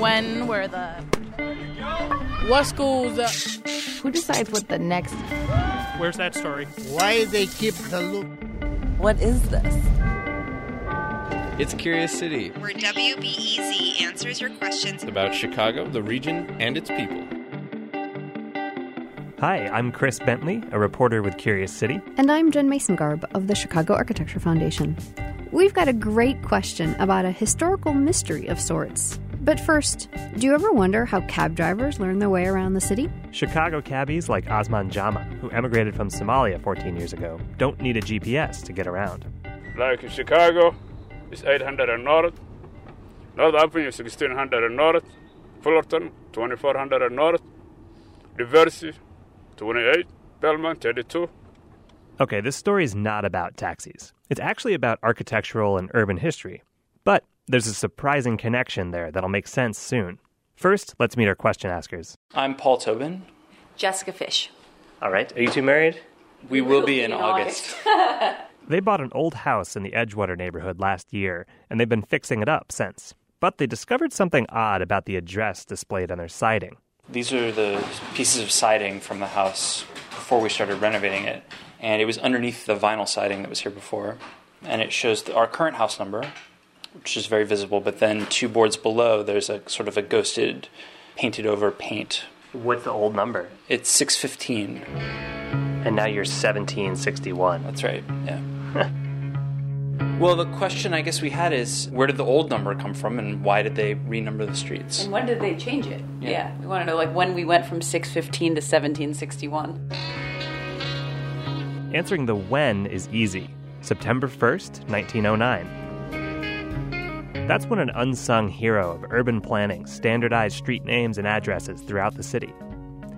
When were the what schools? Uh, Who decides what the next? Where's that story? Why they keep the loop? What is this? It's Curious City, where WBEZ answers your questions about Chicago, the region, and its people. Hi, I'm Chris Bentley, a reporter with Curious City. And I'm Jen Masengarb of the Chicago Architecture Foundation. We've got a great question about a historical mystery of sorts. But first, do you ever wonder how cab drivers learn their way around the city? Chicago cabbies like Osman Jama, who emigrated from Somalia 14 years ago, don't need a GPS to get around. Like in Chicago, it's 800 north. North Avenue, 1600 north. Fullerton, 2400 north. Diversey, 28. Belmont, 32. Okay, this story is not about taxis. It's actually about architectural and urban history. But there's a surprising connection there that'll make sense soon. First, let's meet our question askers. I'm Paul Tobin. Jessica Fish. All right. Are you two married? We, we will, will be in, in August. August. they bought an old house in the Edgewater neighborhood last year, and they've been fixing it up since. But they discovered something odd about the address displayed on their siding. These are the pieces of siding from the house before we started renovating it. And it was underneath the vinyl siding that was here before. And it shows our current house number, which is very visible. But then two boards below, there's a sort of a ghosted, painted over paint. What's the old number? It's 615. And now you're 1761. That's right, yeah. well, the question I guess we had is where did the old number come from and why did they renumber the streets? And when did they change it? Yeah. yeah. We want to know like when we went from 615 to 1761. Answering the when is easy. September 1st, 1909. That's when an unsung hero of urban planning standardized street names and addresses throughout the city.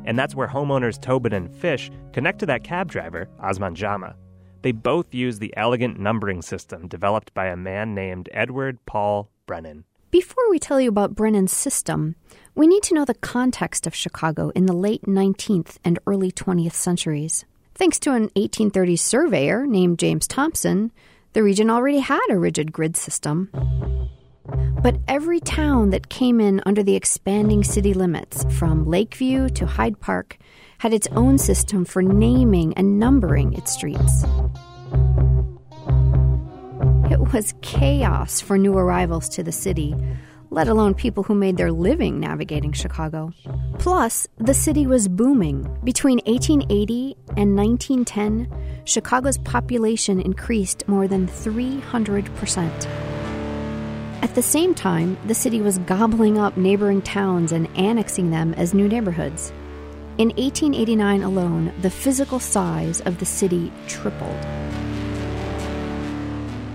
And that's where homeowners Tobin and Fish connect to that cab driver, Osman Jama. They both use the elegant numbering system developed by a man named Edward Paul Brennan. Before we tell you about Brennan's system, we need to know the context of Chicago in the late 19th and early 20th centuries. Thanks to an 1830s surveyor named James Thompson, the region already had a rigid grid system. But every town that came in under the expanding city limits, from Lakeview to Hyde Park, had its own system for naming and numbering its streets. It was chaos for new arrivals to the city, let alone people who made their living navigating Chicago. Plus, the city was booming. Between 1880 and 1910, Chicago's population increased more than 300 percent. At the same time, the city was gobbling up neighboring towns and annexing them as new neighborhoods. In 1889 alone, the physical size of the city tripled.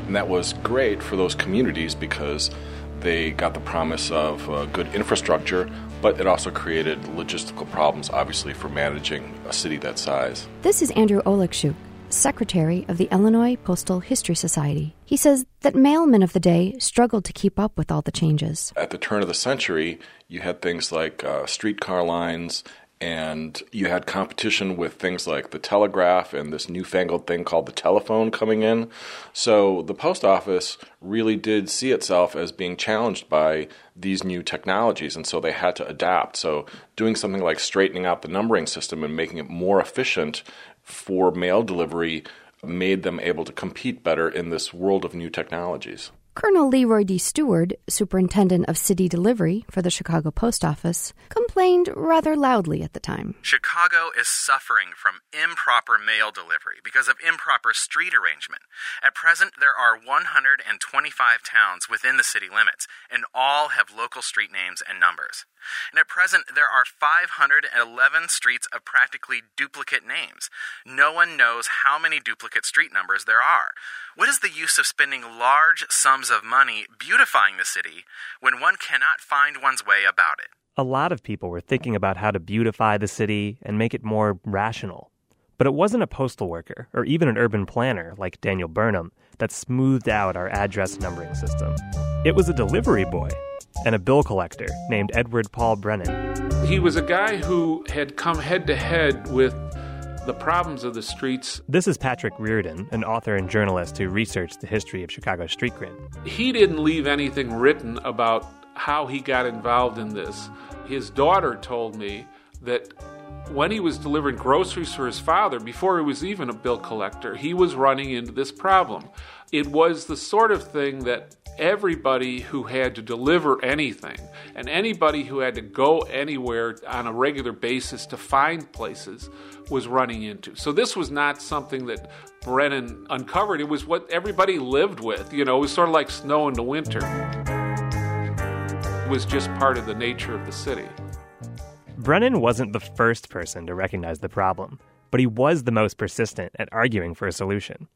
And that was great for those communities because they got the promise of uh, good infrastructure, but it also created logistical problems, obviously, for managing a city that size. This is Andrew Oleksiuk, secretary of the Illinois Postal History Society. He says that mailmen of the day struggled to keep up with all the changes. At the turn of the century, you had things like uh, streetcar lines and you had competition with things like the telegraph and this newfangled thing called the telephone coming in. So the post office really did see itself as being challenged by these new technologies, and so they had to adapt. So doing something like straightening out the numbering system and making it more efficient for mail delivery made them able to compete better in this world of new technologies. Colonel Leroy D. Stewart, superintendent of city delivery for the Chicago Post Office, complained complained rather loudly at the time. Chicago is suffering from improper mail delivery because of improper street arrangement. At present, there are 125 towns within the city limits, and all have local street names and numbers. And at present, there are 511 streets of practically duplicate names. No one knows how many duplicate street numbers there are. What is the use of spending large sums of money beautifying the city when one cannot find one's way about it? A lot of people were thinking about how to beautify the city and make it more rational. But it wasn't a postal worker or even an urban planner like Daniel Burnham that smoothed out our address numbering system. It was a delivery boy and a bill collector named Edward Paul Brennan. He was a guy who had come head to head with the problems of the streets. This is Patrick Reardon, an author and journalist who researched the history of Chicago's street grid. He didn't leave anything written about how he got involved in this. His daughter told me that when he was delivering groceries for his father, before he was even a bill collector, he was running into this problem. It was the sort of thing that everybody who had to deliver anything and anybody who had to go anywhere on a regular basis to find places was running into. So this was not something that Brennan uncovered. It was what everybody lived with. You know, it was sort of like snow in the winter. It was just part of the nature of the city. Brennan wasn't the first person to recognize the problem, but he was the most persistent at arguing for a solution.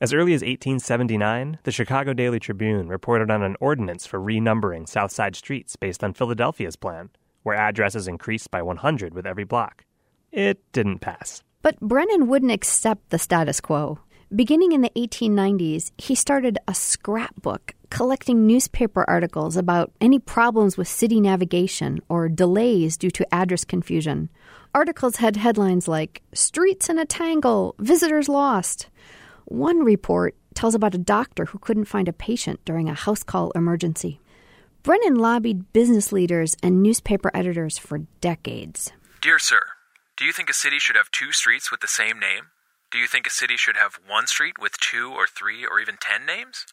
As early as 1879, the Chicago Daily Tribune reported on an ordinance for renumbering South Side streets based on Philadelphia's plan, where addresses increased by 100 with every block. It didn't pass. But Brennan wouldn't accept the status quo. Beginning in the 1890s, he started a scrapbook collecting newspaper articles about any problems with city navigation or delays due to address confusion. Articles had headlines like Streets in a Tangle, Visitors Lost. One report tells about a doctor who couldn't find a patient during a house call emergency. Brennan lobbied business leaders and newspaper editors for decades. Dear Sir, do you think a city should have two streets with the same name? Do you think a city should have one street with two or three or even ten names?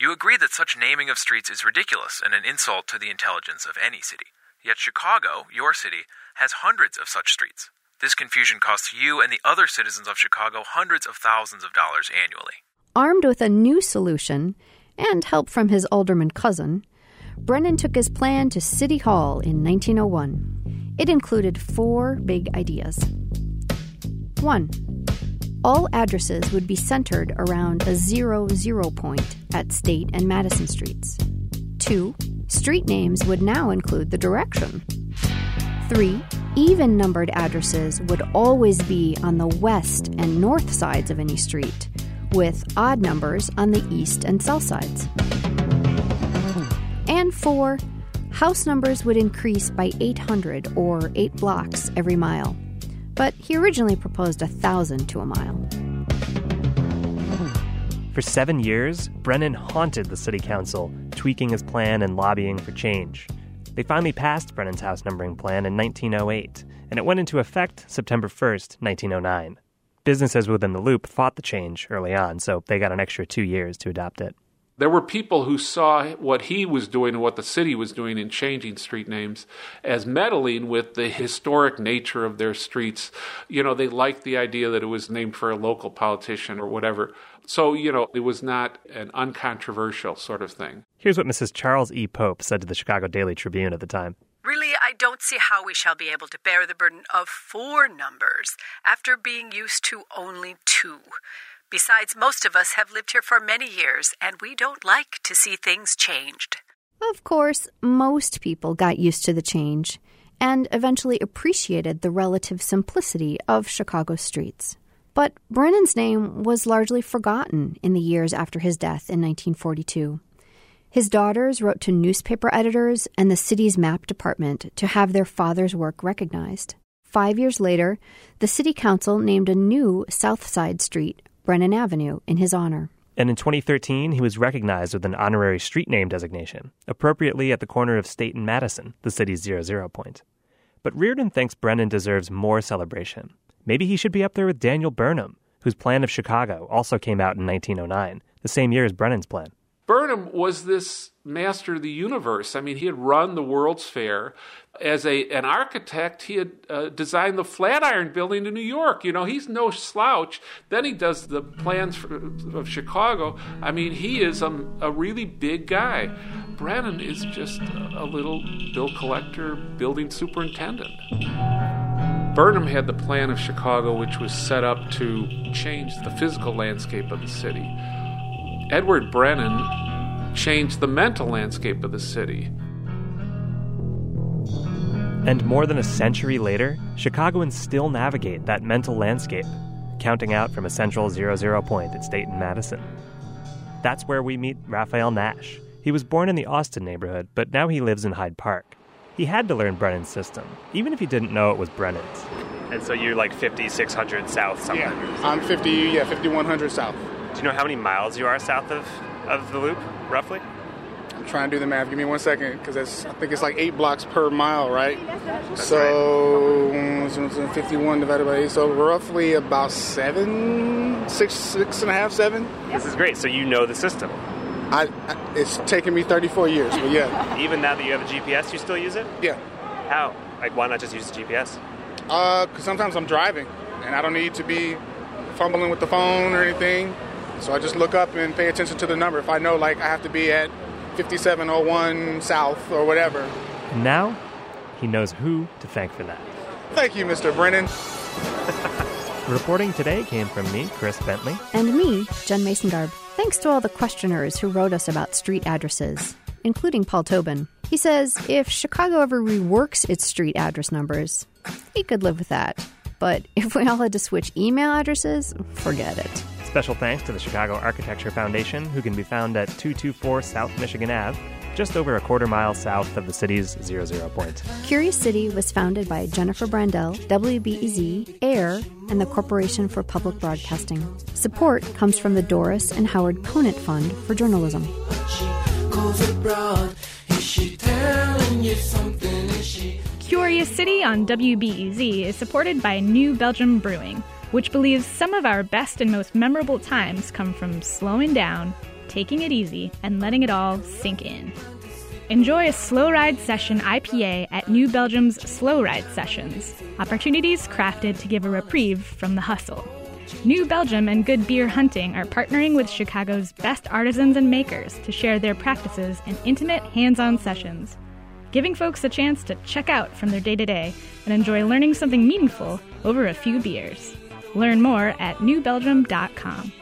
You agree that such naming of streets is ridiculous and an insult to the intelligence of any city. Yet Chicago, your city, has hundreds of such streets. This confusion costs you and the other citizens of Chicago hundreds of thousands of dollars annually. Armed with a new solution and help from his alderman cousin, Brennan took his plan to City Hall in 1901. It included four big ideas. One, all addresses would be centered around a zero zero point at State and Madison Streets. Two, street names would now include the direction. Three, even numbered addresses would always be on the west and north sides of any street, with odd numbers on the east and south sides. And four, house numbers would increase by 800 or 8 blocks every mile but he originally proposed a thousand to a mile. For seven years, Brennan haunted the city council, tweaking his plan and lobbying for change. They finally passed Brennan's house numbering plan in 1908, and it went into effect September 1st, 1909. Businesses within the loop fought the change early on, so they got an extra two years to adopt it. There were people who saw what he was doing and what the city was doing in changing street names as meddling with the historic nature of their streets. You know, they liked the idea that it was named for a local politician or whatever. So, you know, it was not an uncontroversial sort of thing. Here's what Mrs. Charles E. Pope said to the Chicago Daily Tribune at the time. Really, I don't see how we shall be able to bear the burden of four numbers after being used to only two. Besides, most of us have lived here for many years, and we don't like to see things changed. Of course, most people got used to the change and eventually appreciated the relative simplicity of Chicago streets. But Brennan's name was largely forgotten in the years after his death in 1942. His daughters wrote to newspaper editors and the city's map department to have their father's work recognized. Five years later, the city council named a new South Side street Brennan Avenue in his honor. And in 2013, he was recognized with an honorary street name designation, appropriately at the corner of State and Madison, the city's zero zero point. But Reardon thinks Brennan deserves more celebration. Maybe he should be up there with Daniel Burnham, whose plan of Chicago also came out in 1909, the same year as Brennan's plan. Burnham was this master of the universe. I mean, he had run the World's Fair. As a an architect, he had uh, designed the Flatiron Building in New York. You know, he's no slouch. Then he does the plans for, of Chicago. I mean, he is a, a really big guy. Brennan is just a little bill collector, building superintendent. Burnham had the plan of Chicago, which was set up to change the physical landscape of the city. Edward Brennan changed the mental landscape of the city. And more than a century later, Chicagoans still navigate that mental landscape, counting out from a central zero zero point at State and Madison. That's where we meet Raphael Nash. He was born in the Austin neighborhood, but now he lives in Hyde Park. He had to learn Brennan's system, even if he didn't know it was Brennan's. And so you're like 5,600 south something? Yeah, I'm 50, yeah, 5,100 south. Do you know how many miles you are south of, of the loop, roughly? I'm trying to do the math. Give me one second, because I think it's like eight blocks per mile, right? That's so right. 51 divided by eight, so roughly about seven, six, six and a half, seven. This is great. So you know the system. I, I, it's taken me 34 years, but yeah. Even now that you have a GPS, you still use it? Yeah. How? Like, why not just use the GPS? Uh, because sometimes I'm driving and I don't need to be fumbling with the phone or anything. So I just look up and pay attention to the number. If I know, like, I have to be at 5701 South or whatever. And now, he knows who to thank for that. Thank you, Mr. Brennan. Reporting today came from me, Chris Bentley. And me, Jen Masengarb. Thanks to all the questioners who wrote us about street addresses, including Paul Tobin. He says if Chicago ever reworks its street address numbers, he could live with that. But if we all had to switch email addresses, forget it. Special thanks to the Chicago Architecture Foundation, who can be found at 224 South Michigan Ave, just over a quarter mile south of the city's zero zero point. Curious City was founded by Jennifer Brandel, WBEZ, AIR, and the Corporation for Public Broadcasting. Support comes from the Doris and Howard Conant Fund for Journalism. Curious City on WBEZ is supported by New Belgium Brewing, which believes some of our best and most memorable times come from slowing down, taking it easy, and letting it all sink in. Enjoy a slow ride session IPA at New Belgium's Slow Ride Sessions, opportunities crafted to give a reprieve from the hustle. New Belgium and Good Beer Hunting are partnering with Chicago's best artisans and makers to share their practices in intimate, hands on sessions, giving folks a chance to check out from their day to day and enjoy learning something meaningful over a few beers. Learn more at newbelgium.com.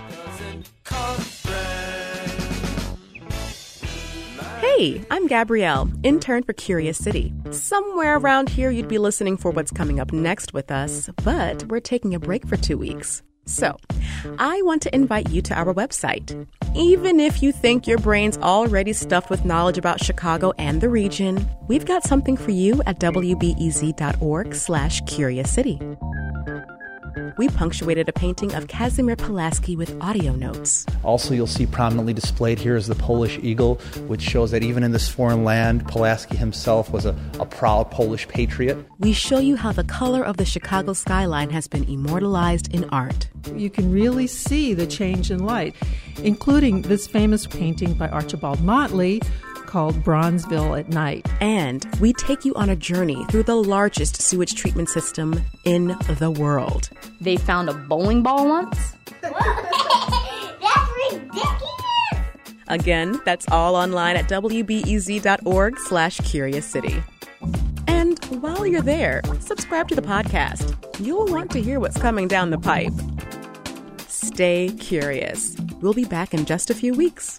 Hey, I'm Gabrielle, intern for Curious City. Somewhere around here, you'd be listening for what's coming up next with us, but we're taking a break for two weeks. So, I want to invite you to our website. Even if you think your brain's already stuffed with knowledge about Chicago and the region, we've got something for you at wbez.org slash curious city we punctuated a painting of Kazimir Pulaski with audio notes. Also, you'll see prominently displayed here is the Polish eagle, which shows that even in this foreign land, Pulaski himself was a, a proud Polish patriot. We show you how the color of the Chicago skyline has been immortalized in art. You can really see the change in light, including this famous painting by Archibald Motley called Bronzeville at Night. And we take you on a journey through the largest sewage treatment system in the world. They found a bowling ball once? that's ridiculous! Again, that's all online at wbez.org slash curious city. And while you're there, subscribe to the podcast. You'll want to hear what's coming down the pipe. Stay curious. We'll be back in just a few weeks.